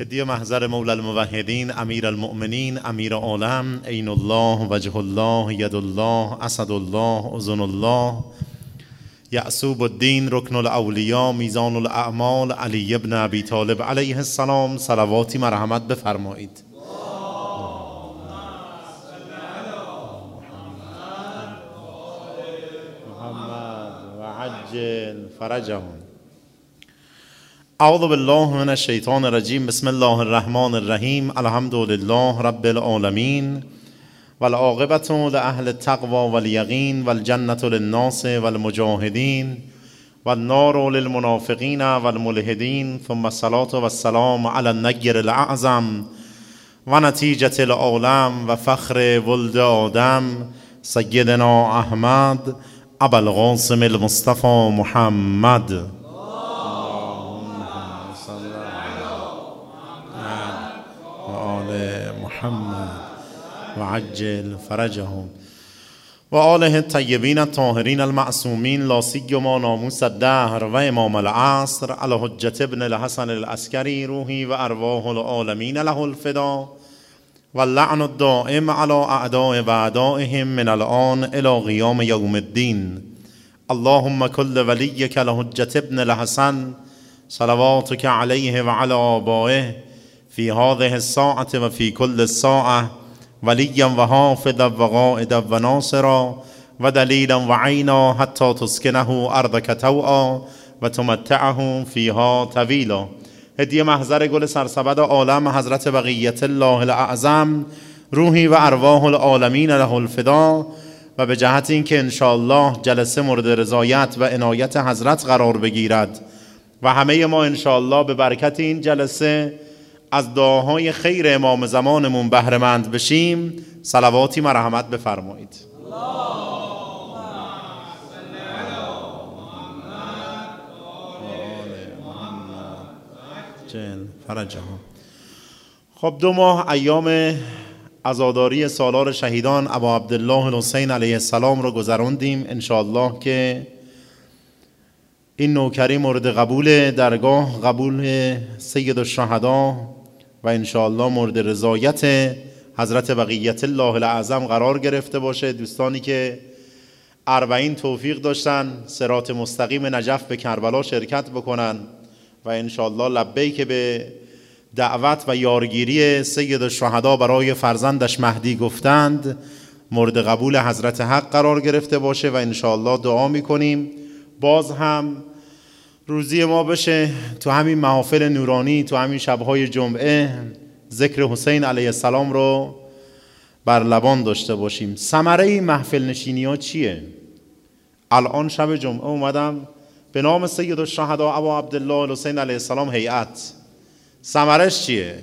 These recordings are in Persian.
هدیه محضر مولا الموحدین امیر المؤمنین امیر عالم عین الله وجه الله ید الله اسد الله اذن الله یعصوب الدین رکن الاولیا میزان الاعمال علی ابن ابی طالب علیه السلام صلواتی مرحمت بفرمایید. محمد و عجل فرجهم. اعوذ بالله من الشیطان الرجیم بسم الله الرحمن الرحیم. الحمد لله رب العالمین والعاقبت لأهل التقوى واليقين والجنة للناس والمجاهدين والنار للمنافقين والملحدين. ثم الصلاة والسلام على النجر الأعظم ونتيجة العالم وفخر ولد آدم سيدنا أحمد أبا القاسم المصطفى محمد. محمد وعجل فرجهم و آله الطیبین الطاهرین المعصومین لا سیما ناموس الدهر و العصر علی حجت ابن الحسن العسکری روحی و ارواح له الفدا و الدائم على اعداء و من الان الى قیام یوم الدین. اللهم كل وليك لحجة ابن الحسن صلواتك عليه وعلى آبائه في هذه الساعة وفي كل الساعة وليا وحافظا وقائدا وناصرا ودليلا وعينا حتى تسكنه أرضك توعا وتمتعه فيها طويلا هدیه محضر گل سرسبد عالم حضرت بقیت الله الاعظم روحی و ارواح العالمین له الفدا و به جهت اینکه انشاءالله جلسه مورد رضایت و عنایت حضرت قرار بگیرد. و همه ما انشاءالله به برکت این جلسه از دعاهای خیر امام زمانمون بهرهمند بشیم صلواتی مرحمت بفرمایید. خب دو ماه ایام عزاداری سالار شهیدان ابا عبدالله الحسین علیه السلام رو گذراندیم انشاءالله که این نوکری مورد قبول درگاه قبول سید الشهدا و انشاءالله مورد رضایت حضرت بقیت الله الاعظم قرار گرفته باشه. دوستانی که اربعین توفیق داشتن سرات مستقیم نجف به کربلا شرکت بکنن و انشاءالله که به دعوت و یارگیری سید الشهدا برای فرزندش مهدی گفتند مورد قبول حضرت حق قرار گرفته باشه و انشاءالله دعا می‌کنیم. باز هم روزی ما بشه تو همین محافل نورانی تو همین شبهای جمعه ذکر حسین علیه السلام رو بر لبان داشته باشیم. ثمره محفل نشینی ها چیه؟ الان شب جمعه اومدم به نام سید الشهدا ابا عبدالله الحسین علیه السلام هیئت. ثمرش چیه؟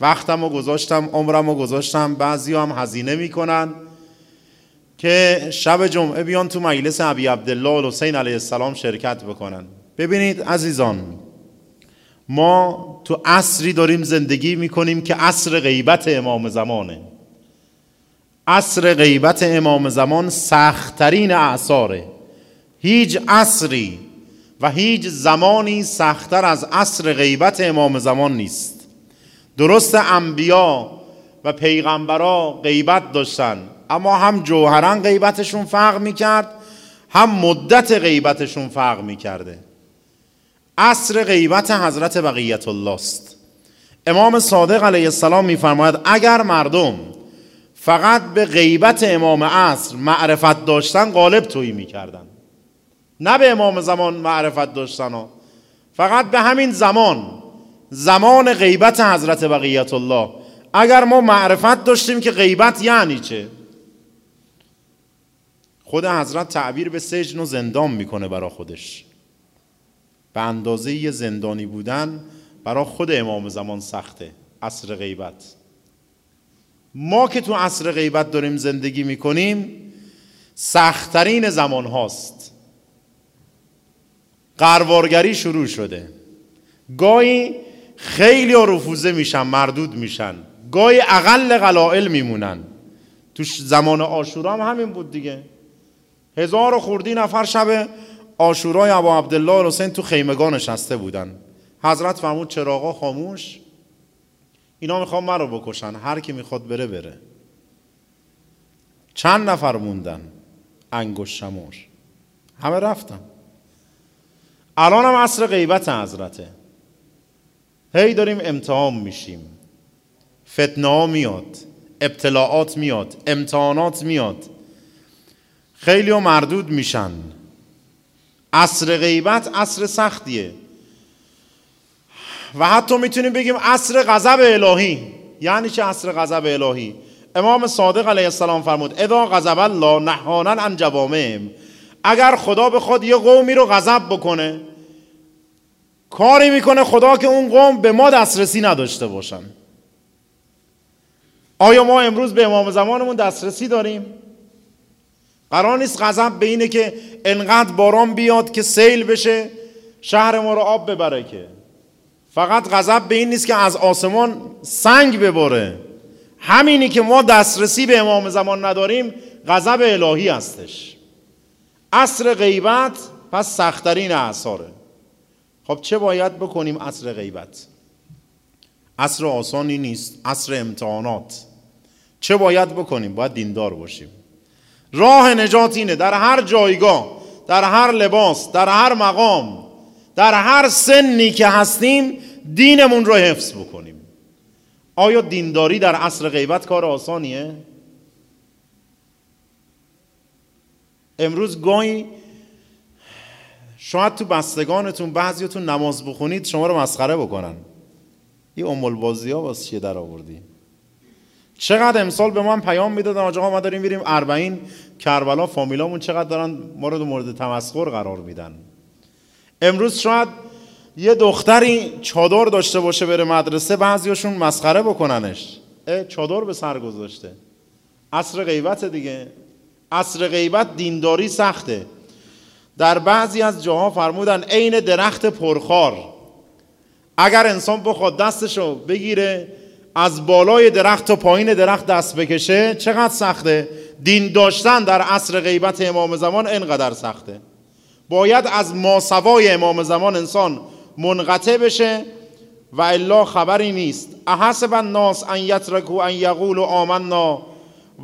وقتم رو گذاشتم عمرم رو گذاشتم بعضی هم هزینه می‌کنن که شب جمعه بیان تو مجلس ابی عبدالله الحسین علیه السلام شرکت بکنن. ببینید عزیزان ما تو عصری داریم زندگی می‌کنیم که عصر غیبت امام زمانه. عصر غیبت امام زمان سختترین اعثاره. هیچ عصری و هیچ زمانی سختتر از عصر غیبت امام زمان نیست. درست انبیا و پیغمبرا غیبت داشتن اما هم جوهران غیبتشون فرق می‌کرد هم مدت غیبتشون فرق می‌کرده. عصر غیبت حضرت بقیت الله است امام صادق علیه السلام میفرماید اگر مردم فقط به غیبت امام عصر معرفت داشتن غالب تویی می‌کردن. نه به امام زمان معرفت داشتن ها. فقط به همین زمان زمان غیبت حضرت بقیت الله اگر ما معرفت داشتیم که غیبت یعنی چه؟ خود حضرت تعبیر به سجن و زندان می‌کنه برا خودش. به اندازه یه زندانی بودن برا خود امام زمان سخته. عصر غیبت. ما که تو عصر غیبت داریم زندگی می‌کنیم سختترین زمان هاست قروارگری شروع شده. گاهی خیلی رفوزه میشن مردود میشن. گاهی اقل قلائل میمونن. تو زمان آشورا هم همین بود دیگه. هزار و خوردی نفر شب آشورای ابا عبدالله حسین تو خیمگاه نشسته بودن. حضرت فرمود چراغا خاموش؟ اینا می‌خوان من رو بکشن هر کی می‌خواد بره بره. چند نفر موندن؟ انگوش شمور همه رفتن. الان هم عصر غیبت حضرته. هی داریم امتحان میشیم. فتنه میاد ابتلاعات میاد امتحانات میاد. خیلی ها مردود میشن. عصر غیبت عصر سختیه. و حتی می‌تونیم بگیم عصر غضب الهی. یعنی چه عصر غضب الهی؟ امام صادق علیه السلام فرمود اذا غضب الله نحانا عن جوامعهم. اگر خدا بخواد یه قومی رو غضب بکنه کاری می‌کنه خدا که اون قوم به ما دسترسی نداشته باشن. آیا ما امروز به امام زمانمون دسترسی داریم؟ قرار نیست غضب به اینه که انقدر باران بیاد که سیل بشه شهر ما رو آب ببره که. فقط غضب به این نیست که از آسمان سنگ بباره همینی که ما دسترسی به امام زمان نداریم غضب الهی هستش. عصر غیبت پس سختترین اعثاره. خب چه باید بکنیم عصر غیبت؟ عصر آسانی نیست عصر امتحانات. چه باید بکنیم؟ باید دیندار باشیم. راه نجات اینه. در هر جایگاه در هر لباس در هر مقام در هر سنی که هستیم دینمون رو حفظ بکنیم. آیا دینداری در عصر غیبت کار آسانیه؟ امروز گاهی شاید تو بستگانتون بعضیتون نماز بخونید شما رو مسخره بکنن. این امول بازی ها واسه چیه در آوردی؟ چقدر امسال به من پیام می‌دادن آقا ما داریم میریم اربعین. کربلا فامیلامون چقدر دارن ما رو مورد تمسخر قرار میدن. امروز شاید یه دختری چادر داشته باشه بره مدرسه بعضیاشون مسخره بکننش. چادر به سر گذاشته. عصر غیبت دیگه. عصر غیبت دینداری سخته. در بعضی از جاها فرمودن عین درخت پرخار. اگر انسان بخواد دستشو بگیره از بالای درخت تا پایین درخت دست بکشه چقدر سخته؟ دین داشتن در عصر غیبت امام زمان انقدر سخته. باید از ماسوای امام زمان انسان منقطع بشه و الا خبری نیست. احسب الناس ان یترکو ان یقولوا آمنا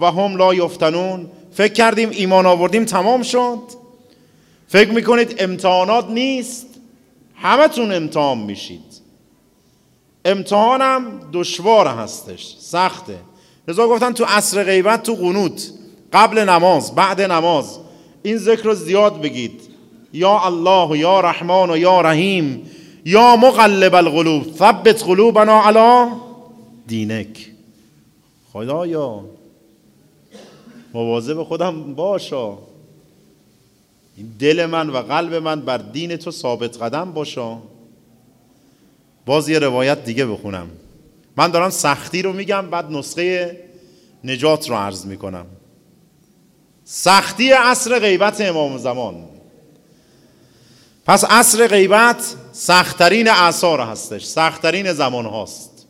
و هم لا یفتنون. فکر کردیم ایمان آوردیم تمام شد. فکر می‌کنید امتحانات نیست؟ همتون امتحان میشید. امتحانم دشوار هستش. سخته. لذا گفتن تو عصر غیبت تو قنوت. قبل نماز بعد نماز. این ذکر رو زیاد بگید. یا الله یا رحمان و یا رحیم. یا مقلب القلوب. ثبت قلوبنا علی دینک. خدایا. مواظب خودم باشا. این دل من و قلب من بر دین تو ثابت قدم باشا. باز یه روایت دیگه بخونم. من دارم سختی رو میگم بعد نسخه نجات رو عرض می‌کنم. سختی عصر غیبت امام زمان. پس عصر غیبت سختترین اعثار هستش سختترین زمان هاست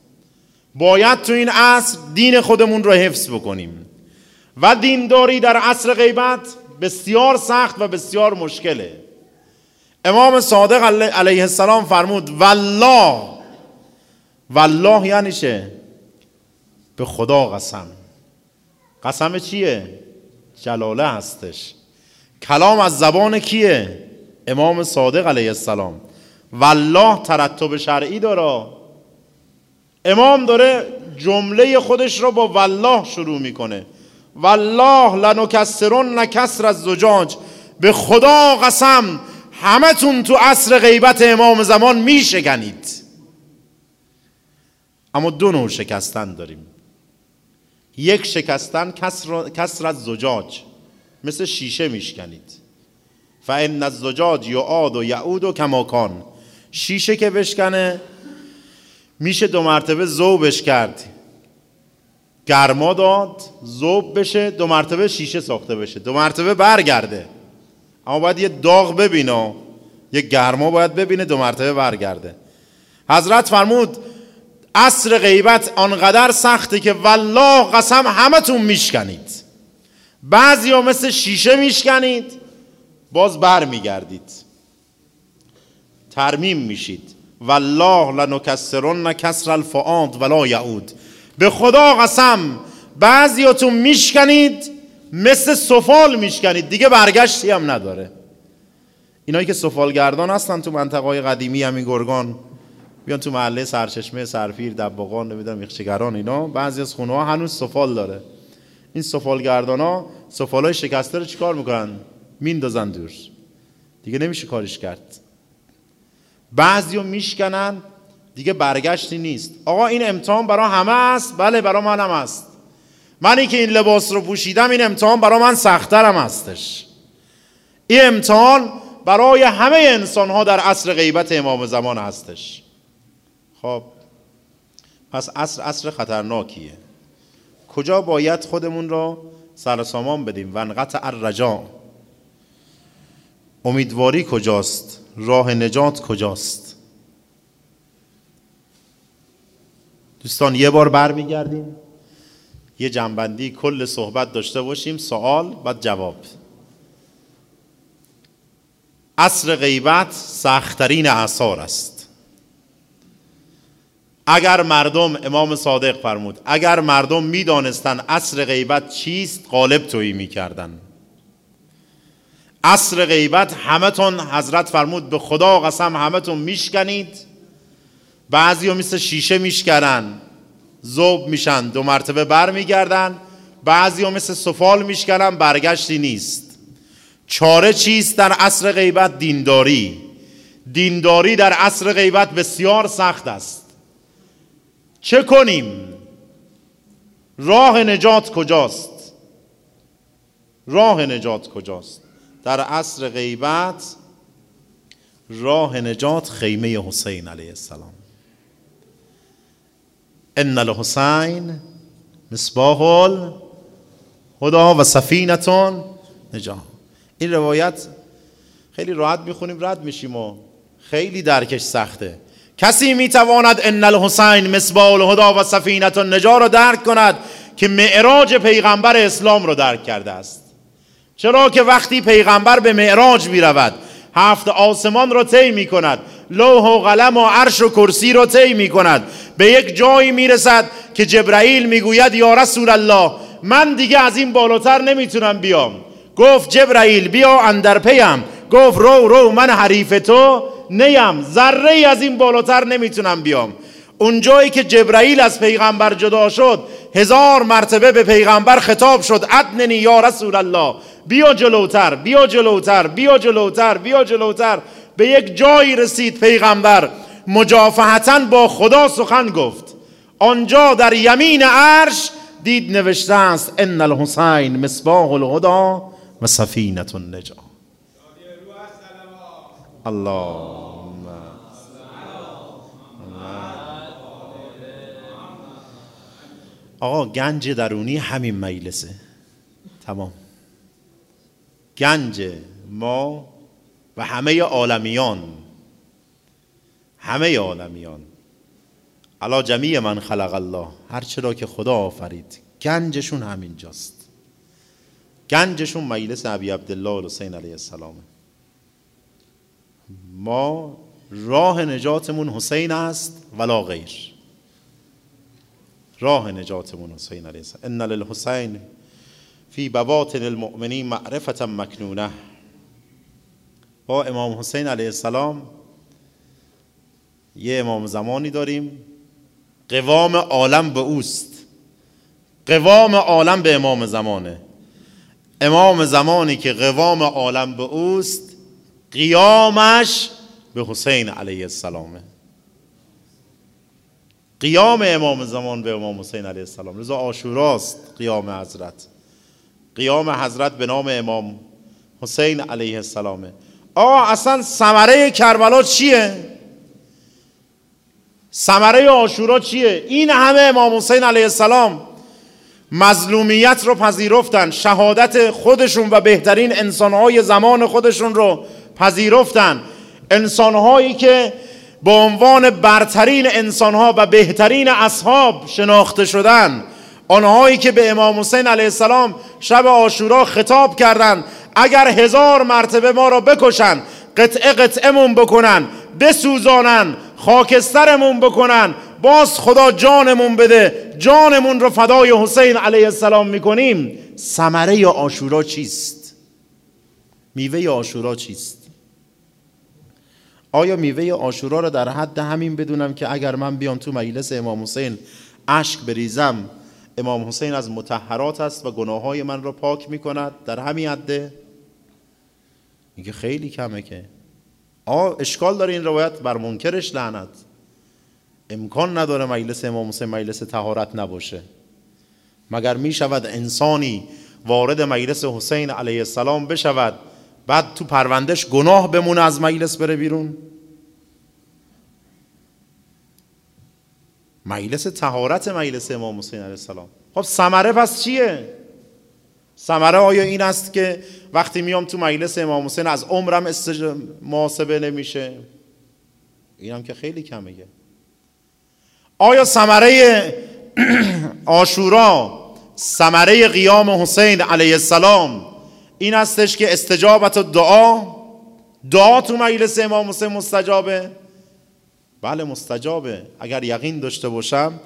باید تو این عصر دین خودمون رو حفظ بکنیم. و دینداری در عصر غیبت بسیار سخت و بسیار مشکله. امام صادق علیه السلام فرمود والله. والله یعنی چه؟ به خدا قسم. قسم چیه؟ جلاله هستش. کلام از زبان کیه؟ امام صادق علیه السلام. والله ترتب شرعی داره. امام داره جمله خودش رو با والله شروع می‌کنه. والله لنکسرن نکسر از زجاج به خدا قسم همتون تو عصر غیبت امام زمان میشکنید. اما دو نوع شکستن داریم. یک شکستن کسر, از زجاج مثل شیشه میشکنید. فان الزجاج یعاد و یعود و کماکان شیشه که بشکنه میشه دو مرتبه زوبش کرد. گرما داد زوب بشه دو مرتبه شیشه ساخته بشه. دو مرتبه برگرده. اما باید یه داغ ببینه یه گرما باید ببینه دو مرتبه برگرده. حضرت فرمود عصر غیبت آنقدر سخته که والله قسم همتون میشکنید. بعضی ها مثل شیشه میشکنید باز بر میگردید ترمیم میشید. والله لنکسرن کسر الفعاد ولا یعود. به خدا قسم بعضیاتون میشکنید مثل سفال میشکنید. دیگه برگشتی هم نداره. اینایی که سفالگردان هستن تو منطقه قدیمی همین گرگان. بیان تو محله سرچشمه سرفیر دباغان نمی‌دونم میخچگران اینا. بعضی از خونه ها هنوز سفال داره. این سفالگردان ها سفال های شکسته رو چیکار می‌کنن؟ میندازن دور دیگه نمیشه کارش کرد. بعضی رو میشکنن دیگه برگشتی نیست. آقا این امتحان برا همه است؟ بله برا منم است. منی که این لباس رو پوشیدم این امتحان برا من سختترم هستش. این امتحان برای همه انسان ها در عصر غیبت امام زمان هستش. خب پس عصر عصر خطرناکیه. کجا باید خودمون را سرسامان بدیم؟ ونقطع الرجا امیدواری کجاست؟ راه نجات کجاست؟ دوستان یه بار برمیگردیم. یه جنبندی کل صحبت داشته باشیم سوال و جواب. عصر غیبت سختترین اثار است. اگر مردم امام صادق فرمود اگر مردم می‌دانستند عصر غیبت چیست غالب تویی می‌کردن. عصر غیبت همتون حضرت فرمود به خدا قسم همتون میشکنید. بعضی مثل شیشه میشکنن. زوب میشن. دو مرتبه بر میگردن بعضی مثل سفال میشکنن برگشتی نیست. چاره چیست در عصر غیبت؟ دینداری. دینداری در عصر غیبت بسیار سخت است. چه کنیم؟ راه نجات کجاست؟ راه نجات کجاست؟ در عصر غیبت راه نجات خیمه حسین علیه السلام. ان الحسین مصباح الهدا و سفینتون نجات این روایت خیلی راحت می‌خونیم رد میشیم و خیلی درکش سخته. کسی می‌تواند ان الحسین مصباح الهدا و سفینت النجا را درک کند که معراج پیغمبر اسلام را درک کرده است. چرا که وقتی پیغمبر به معراج می رود هفت آسمان را طی می کند لوح و قلم و عرش و کرسی را طی می کند به یک جایی می رسد که جبرائیل می گوید یا رسول الله من دیگه از این بالاتر نمی‌تونم بیام. گفت جبرائیل بیا اندر پیم گفت رو رو من حریف تو نیم ذره ای از این بالاتر نمی‌تونم بیام. اونجایی که جبرائیل از پیغمبر جدا شد هزار مرتبه به پیغمبر خطاب شد ادننی یا رسول الله بیا جلوتر بیا جلوتر بیا جلوتر بیا جلوتر. به یک جایی رسید پیغمبر. مجافهتا با خدا سخن گفت. آنجا در یمین عرش دید نوشته است ان الحسین مصباح الهدا و سفینت النجا. الله آقا گنج درونی همین مجلسه. تمام. گنج ما و همه عالمیان. همه عالمیان. علا جمیع من خلق الله. هر چرا که خدا آفرید. گنجشون همینجاست. گنجشون مجلس ابی عبدالله حسین علیه السلام ما راه نجاتمون حسین است ولا غیر. راه نجاتمون حسین علیه السلام. ان للحسین فی بواطن المؤمنین معرفتا مکنونه. با امام حسین علیه السلام یه امام زمانی داریم. قوام عالم به اوست. قوام عالم به امام زمانه. امام زمانی که قوام عالم به اوست قیامش به حسین علیه السلامه. قیام امام زمان به امام حسین علیه السلام. رضا آشوراست قیام حضرت. قیام حضرت به نام امام حسین علیه السلامه. آقا اصلا ثمره کربلا چیه؟ ثمره آشورا چیه؟ این همه امام حسین علیه السلام مظلومیت رو پذیرفتن شهادت خودشون و بهترین انسانهای زمان خودشون رو پذیرفتن. انسانهایی که به عنوان برترین انسانها و بهترین اصحاب شناخته شدن. آنهایی که به امام حسین علیه السلام شب آشورا خطاب کردند اگر هزار مرتبه ما را بکشن قطعه قطعمون بکنن بسوزانن خاکسترمون بکنن. باز خدا جانمون بده. جانمون رو فدای حسین علیه السلام می‌کنیم. ثمره آشورا چیست؟ میوه آشورا چیست؟ آیا میوه آشورا رو در حد همین بدونم که اگر من بیام تو مجلس امام حسین اشک بریزم امام حسین از متحرات است و گناه های من را پاک می کند در همین حده میگه خیلی کمه که. آ اشکال داره این روایت بر منکرش لعنت. امکان نداره مجلس امام حسین مجلس تهارت نباشه. مگر می شود انسانی وارد مجلس حسین علیه السلام بشود بعد تو پروندش گناه بمونه از مجلس بره بیرون؟ مجلس تهارت مجلس امام حسین علیه السلام. خب ثمره پس چیه؟ ثمره آیا این است که وقتی میام تو مجلس امام حسین از عمرم استج... محاسبه نمیشه اینم که خیلی کمه آیا ثمره آشورا ثمره قیام حسین علیه السلام این هستش که استجابت دعا؟ دعا تو مجلس امام حسین مستجابه؟ بله مستجابه. اگر یقین داشته باشم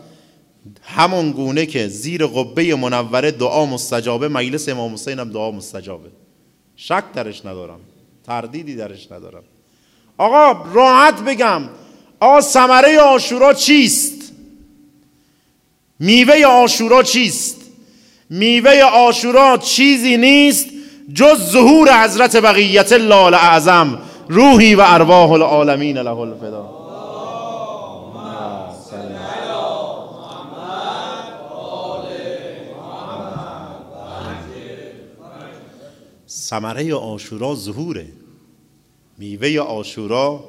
همون گونه که زیر قبه منوره دعا مستجابه مجلس امام حسین هم دعا مستجابه. شک درش ندارم. تردیدی درش ندارم. آقا راحت بگم. آقا ثمره آشورا چیست؟ میوه آشورا چیست؟ میوه آشورا چیزی نیست جز ظهور حضرت بقیت الله اعظم روحی و ارواح العالمین له الفدا. ثمره آشورا ظهوره. میوه آشورا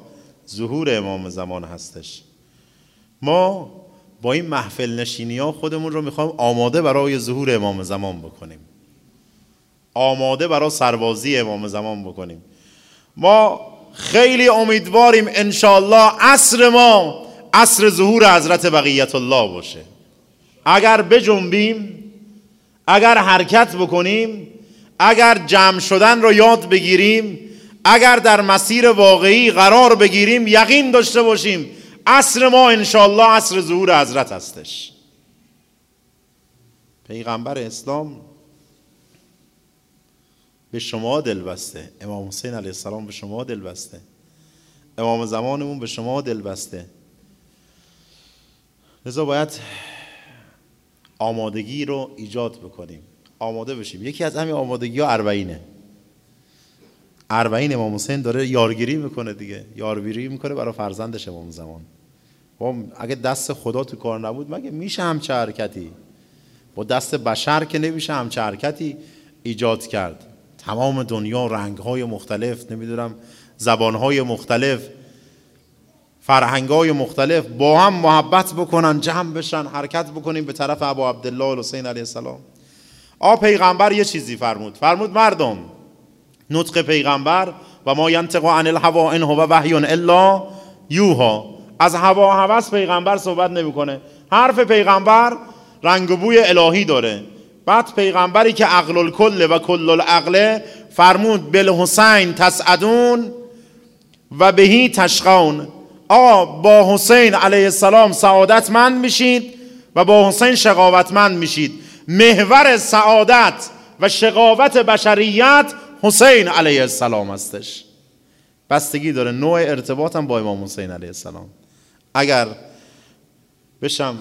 ظهور امام زمان هستش. ما با این محفل نشینی ها خودمون رو می‌خوایم آماده برای ظهور امام زمان بکنیم. آماده برای سربازی امام زمان بکنیم. ما خیلی امیدواریم انشالله عصر ما عصر ظهور حضرت بقیت الله باشه. اگر بجنبیم اگر حرکت بکنیم اگر جمع شدن رو یاد بگیریم اگر در مسیر واقعی قرار بگیریم یقین داشته باشیم عصر ما انشالله عصر ظهور حضرت هستش. پیغمبر اسلام به شما دل بسته. امام حسین علیه السلام به شما دل بسته. امام زمانمون به شما دل بسته. لذا باید آمادگی رو ایجاد بکنیم. آماده بشیم. یکی از همین آمادگی ها اربعینه. اربعین امام حسین داره یارگیری می‌کنه دیگه. یارگیری می‌کنه برای فرزندش امام زمان. با اگه دست خدا تو کار نبود مگه میشه همچه حرکتی؟ با دست بشر که نمیشه همچه حرکتی ایجاد کرد. تمام دنیا رنگ های مختلف نمی‌دونم زبان های مختلف فرهنگ های مختلف با هم محبت بکنن جمع بشن حرکت بکنیم به طرف ابو عبدالله حسین علیه السلام. آ پیغمبر یه چیزی فرمود. فرمود مردم نطق پیغمبر و ما ینطق عن الهوا ان هو وحی الا یوها. از هوا هوس پیغمبر صحبت نمی‌کنه. حرف پیغمبر رنگ و بوی الهی داره. بعد پیغمبری که عقل الکل و کل العقل فرمود بل حسین تسعدون و بهی تشقون. آقا با حسین علیه السلام سعادتمند میشید و با حسین شقاوتمند میشید. محور سعادت و شقاوت بشریت حسین علیه السلام هستش. بستگی داره نوع ارتباطم با امام حسین علیه السلام. اگر بشم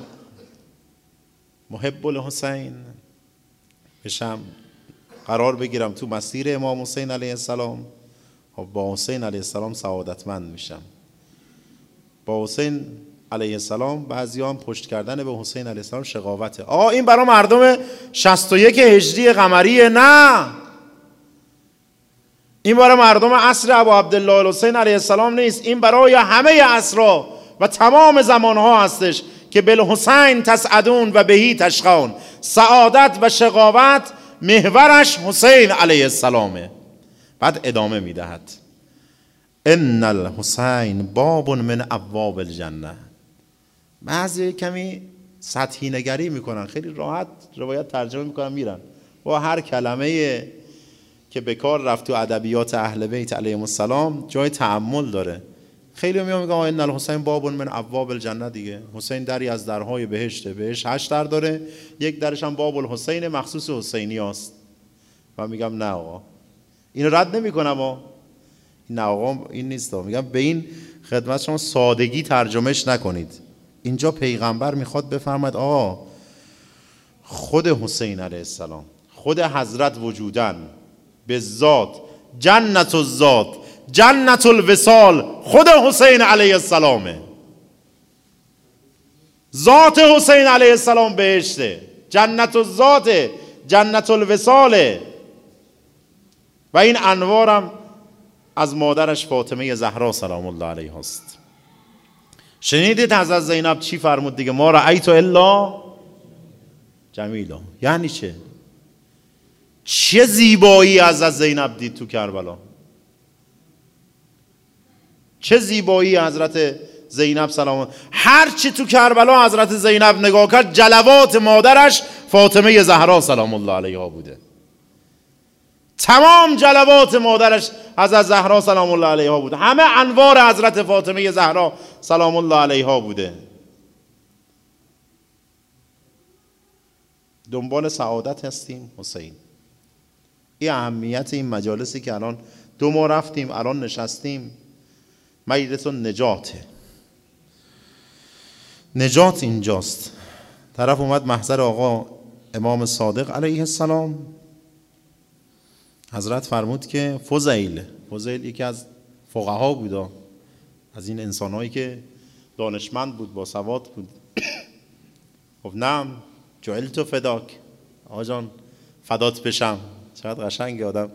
محب الحسین بشم قرار بگیرم تو مسیر امام حسین علیه السلام خب با حسین علیه السلام سعادتمند میشم. با حسین علیه السلام بعضی هم پشت کردن به حسین علیه السلام شقاوته. آقا این برای مردم 61 هجری قمریه نه. این برای مردم عصر ابو عبدالله حسین علیه السلام نیست. این برای همه عصرها و تمام زمانها هستش که بل حسین تسعدون و بهی تشخون سعادت و شقاوت محورش حسین علیه السلامه. بعد ادامه می‌دهد. ان الحسین باب من ابواب الجنه. بعضی کمی سطحی نگری می‌کنن. خیلی راحت روایت ترجمه می‌کنن میرن. با هر کلمه که به کار رفت تو ادبیات اهل بیت علیهم السلام جای تعمل داره. خیلی میگم میگم این الحسین باب من ابواب الجنه دیگه. حسین دری از درهای بهشته. بهش هشت در داره. یک درش هم باب الحسین مخصوص حسینی است و میگم نه آقا. اینو رد نمی‌کنم نه آقا این نیست میگم به این خدمت شما سادگی ترجمهش نکنید. اینجا پیغمبر می‌خواد بفرماید آقا خود حسین علیه السلام خود حضرت وجودن به ذات جنت الذات جنت الوسال خود حسین علیه السلامه ذات حسین علیه السلام بهشته جنت الذات جنت الوساله و این انوارم از مادرش فاطمه زهرا سلام الله علیها است شنیدید حضرت زینب چی فرمود دیگه؟ ما رأیت الا جمیلا. یعنی چه؟ چه زیبایی از زینب دید تو کربلا؟ چه زیبایی حضرت زینب سلام هر چی تو کربلا حضرت زینب نگاه کرد جلوات مادرش فاطمه زهرا سلام الله علیها بوده. تمام جلوات مادرش حضرت زهرا سلام الله علیها بوده. همه انوار حضرت فاطمه زهرا سلام الله علیها بوده. دنبال سعادت هستیم حسین. این اهمیت این مجالسی که الان دو ما رفتیم الان نشستیم مجلس نجاته نجات اینجاست. طرف اومد محضر آقا امام صادق علیه السلام. حضرت فرمود که فضیل فضیل یکی از فقها بود از این انسانهایی که دانشمند بود با سواد بود. خب نم جعلت فداک. آقا جان فدات بشم. چقدر قشنگ آدم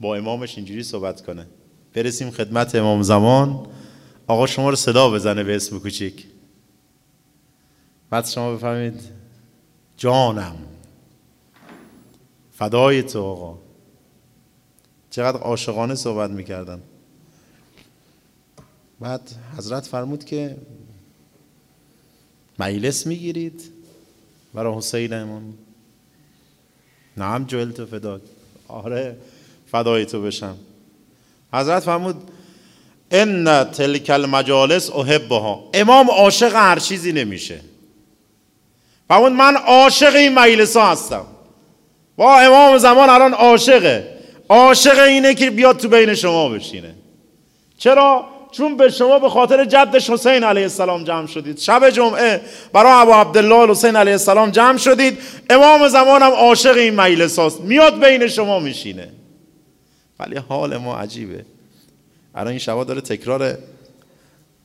با امامش اینجوری صحبت کنه. برسیم خدمت امام زمان. آقا شما رو صدا بزنه به اسم کوچیک. بعد شما بفهمید جانم فدای تو آقا. چقدر عاشقانه صحبت می‌کردن. بعد حضرت فرمود که مجلس می‌گیرید برای حسین امام نعم جویل تو فداد آره فدای تو بشم. حضرت فرمود ان تلک المجالس احبها. امام عاشق هر چیزی نمیشه. فرمود من عاشق این مجلس ها هستم. با امام زمان الان عاشقه. عاشق اینه که بیاد تو بین شما بشینه. چرا؟ چون به شما به خاطر جدش حسین علیه السلام جمع شدید. شب جمعه برای ابو عبدالله حسین علیه السلام جمع شدید. امام زمانم عاشق این مجلس میاد بین شما میشینه. ولی حال ما عجیبه. الان این شبا داره تکرار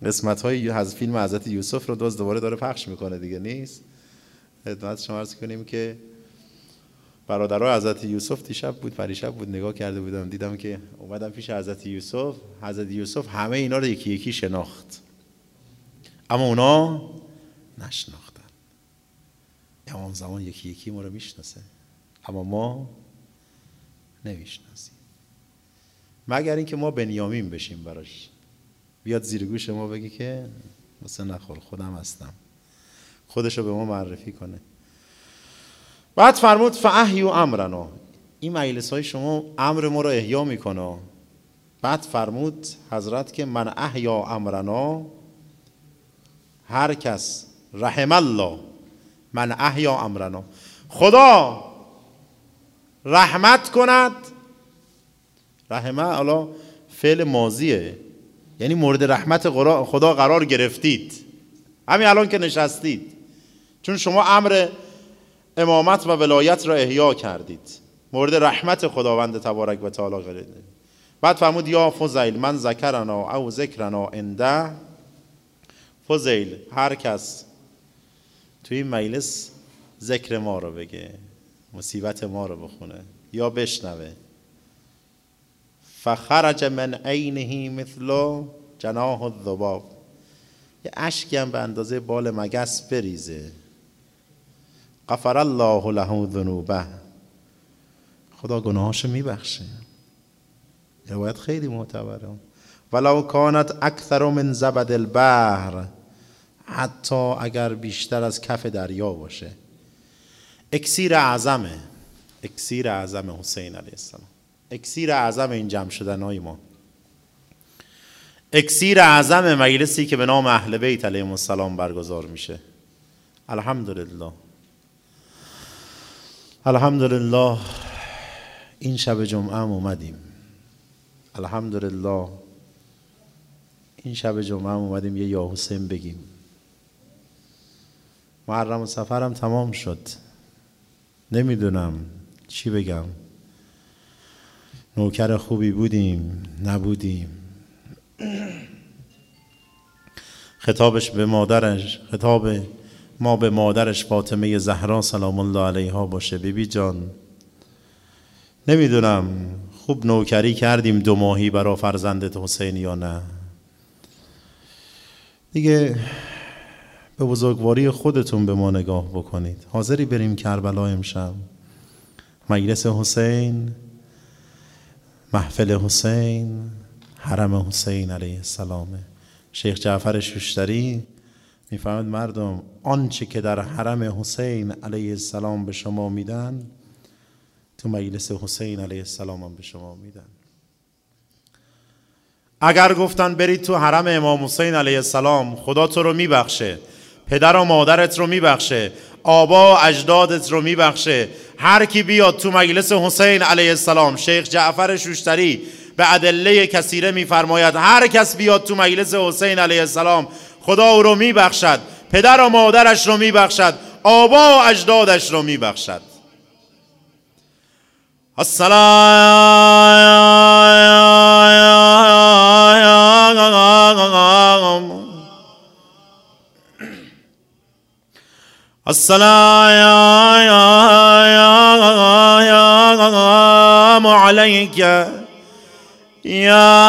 قسمت های از فیلم حضرت یوسف رو دوست دوباره داره پخش می‌کنه دیگه نیست؟ خدمت شما عرض کنیم که برادرها حضرت یوسف دیشب بود پریشب بود نگاه کرده بودم. دیدم که اومدم پیش حضرت یوسف. حضرت یوسف همه اینا رو یکی یکی شناخت. اما اونا نشناختن. امام زمان یکی یکی ما رو می‌شناسه. اما ما نمی‌شناسیم. مگر اینکه ما بنیامین بشیم براش. بیاد زیر گوش ما بگی که مثلا نخور خودم هستم. خودشو به ما معرفی کنه. بعد فرمود فاحیو امرنا. این مجلس های شما امر ما را احیا می‌کنه. بعد فرمود حضرت که من احیا امرنا هر کس رحم الله من احیا امرنا. خدا رحمت کند. رحمه حالا فعل ماضیه. یعنی مورد رحمت خدا قرار گرفتید. همین الان که نشستید. چون شما امر امامت و ولایت را احیا کردید. مورد رحمت خداوند تبارک و تعالی قرار بعد فرمود یا فضیل من ذکرنا او ذکرنا انده فضیل هر کس توی این مجلس ذکر ما رو بگه مصیبت ما رو بخونه یا بشنوه. فخرج من عینه مثل جناح الذباب. یه اشکی هم به اندازه بال مگس بریزه. غفر الله له ذنوبه. خدا گناهاشو میبخشه. روایت خیلی معتبره. ولو کانت اکثر من زبد البحر حتی اگر بیشتر از کف دریا باشه. اکسیر اعظمه اکسیر اعظم حسین علیه السلام. اکسیر اعظم این جمع شدن ما. اکسیر اعظم مجلسی که به نام اهل بیت علیهم السلام برگزار میشه. الحمدلله. الحمدلله این شب جمعه هم اومدیم. الحمدلله این شب جمعه هم اومدیم یه یا حسین بگیم. محرم و سفرم تمام شد. نمی‌دونم چی بگم. نوکر خوبی بودیم نبودیم. خطابش به مادرش خطاب ما به مادرش فاطمه زهرا سلام الله علیها باشه. بیبی جان نمی‌دونم خوب نوکری کردیم دو ماهی برا فرزندت حسین یا نه. دیگه به بزرگواری خودتون به ما نگاه بکنید. حاضری بریم کربلا امشب؟ مجلس حسین محفل حسین حرم حسین علیه السلام شیخ جعفر شوشتری می‌فهمد مردم آنچه که در حرم حسین علیه السلام به شما میدن تو مجلس حسین علیه السلام هم به شما میدن. اگر گفتن برید تو حرم امام حسین علیه السلام خدا تو رو میبخشه پدر و مادرت رو میبخشه آبا و اجدادت رو میبخشه هر کی بیاد تو مجلس حسین علیه السلام شیخ جعفر شوشتری به ادله کثیره میفرماید هر کس بیاد تو مجلس حسین علیه السلام خدا او رو میبخشد. پدر و مادرش رو میبخشد. آبا و اجدادش رو میبخشد. السلام السلام عليك يا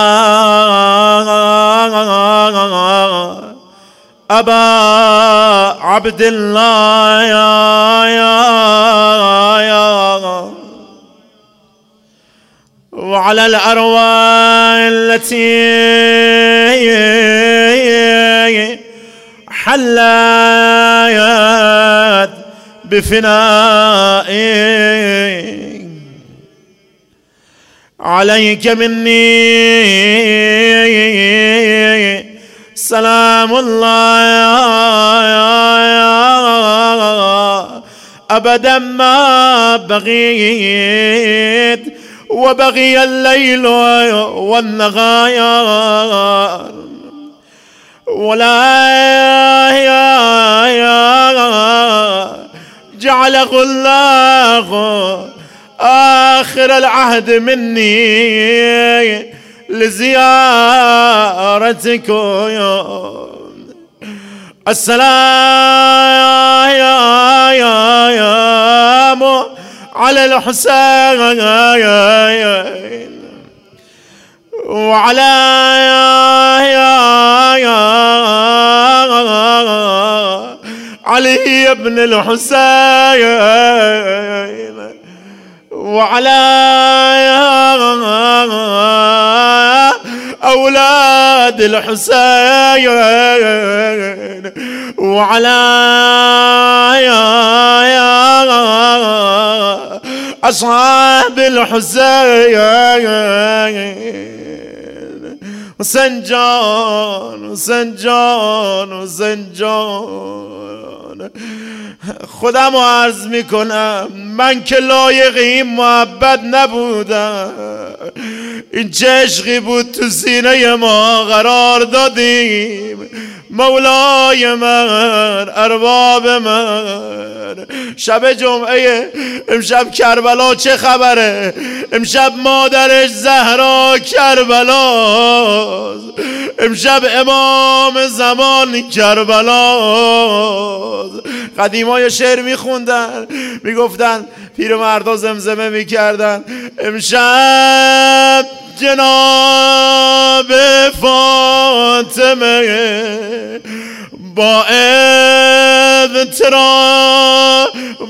أبا عبد الله يا يا يا. وعلى الأرواح التي حلت بفنائك عليك مني سلام الله. أبدا ما بغيت وبغي الليل والنهار. ولا جعله الله آخر العهد مني. لزيارتكم. السلام على الحسين وعلى علي بن الحسين وعلى أولاد الحسين. وعلى أصحاب الحسين. وسنجان وسنجان وسنجان خودم عرض میکنم من که لایق این محبت نبودم. این چه بود تو سینه ما قرار دادیم. مولای من ارباب من. شب جمعه امشب کربلا چه خبره؟ امشب مادرش زهرا کربلا. امشب امام زمان کربلا. قدیمای شعر میخوندن می‌گفتن پیر مردا زمزمه می‌کردن. امشب جناب فاطمه با اذترا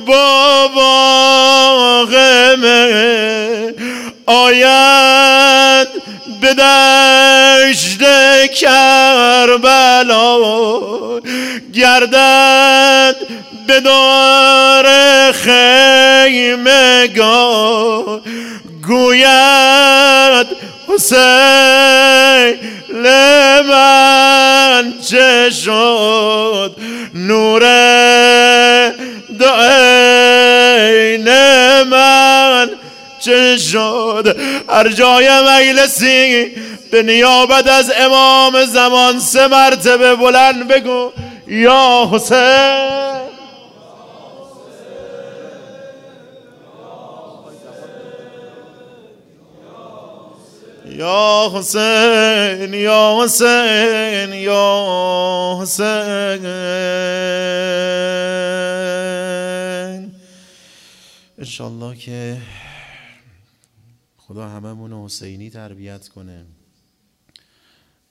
با واقمه آید به دشت کربلا گردد به دار خیمگاه. گوید حسین لمن چه شد؟ نور دعین من چه شد؟ هر جای مجلسی به نیابت از امام زمان سه مرتبه بلند بگو یا حسین. یا حسین یا حسین یا حسین. انشالله که خدا هممون حسینی تربیت کنه.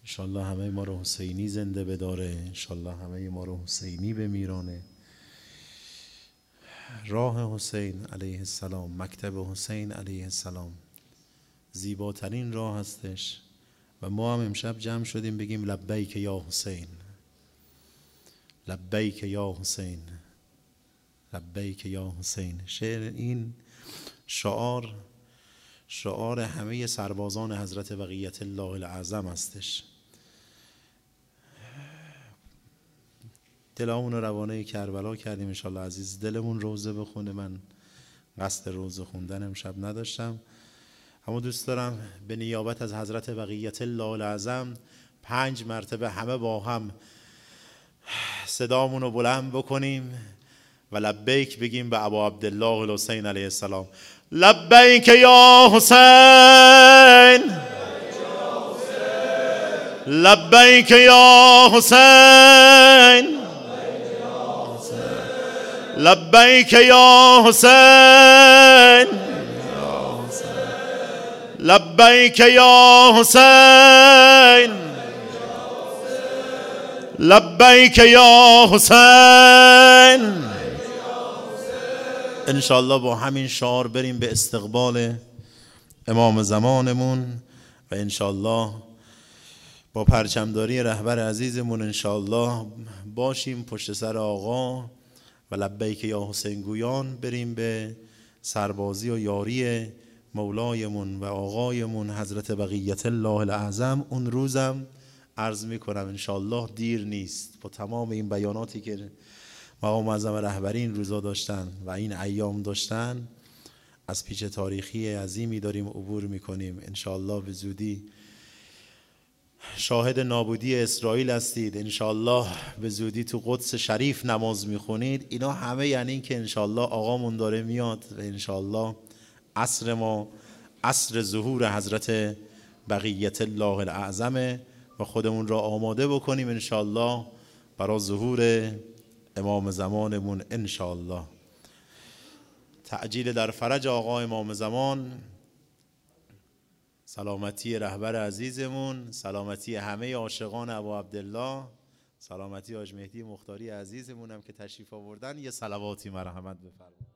انشالله همه ما رو حسینی زنده بداره. انشالله همه ما رو حسینی بمیرانه. راه حسین علیه السلام مکتب حسین علیه السلام. زیباترین راه هستش. و ما هم امشب جمع شدیم بگیم لبیک یا حسین. لبیک یا حسین. لبیک یا حسین. شعر این شعار شعار همه سربازان حضرت بقیت الله العظم هستش. دلمون روانه کربلا کردیم انشالله عزیز. دلمون روزه بخونه. من قصد روزه خوندن امشب نداشتم. اما دوست دارم به نیابت از حضرت بقیت الله العظم پنج مرتبه همه با هم صدامون رو بلند بکنیم و لبیک بگیم به ابا عبدالله الحسین علیه السلام. لبیک یا حسین. لبیک یا حسین. لبیک یا حسین. لبیک یا حسین. لبیک یا حسین. انشالله با همین شعار بریم به استقبال امام زمانمون و انشالله با پرچمداری رهبر عزیزمون انشالله باشیم پشت سر آقا و لبیک یا حسین گویان بریم به سربازی و یاری مولایمون و آقایمون حضرت بقیت الله الاعظم اون روزم عرض می‌کنم انشالله دیر نیست. با تمام این بیاناتی که مقام معظم رهبری این روزا داشتن و این ایام داشتن از پیچ تاریخی عظیمی داریم عبور می‌کنیم. انشالله به زودی شاهد نابودی اسرائیل هستید. انشالله به زودی تو قدس شریف نماز می‌خونید. اینا همه یعنی که انشالله آقامون داره میاد و انشالله عصر ما عصر ظهور حضرت بقیت الله الاعظمه و خودمون را آماده بکنیم انشالله برای ظهور امام زمانمون انشالله تعجیل در فرج آقا امام زمان سلامتی رهبر عزیزمون سلامتی همه عاشقان ابو عبدالله سلامتی آج مهدی مختاری عزیزمونم که تشریف آوردن یه سلواتی مرحمت بفرمایید.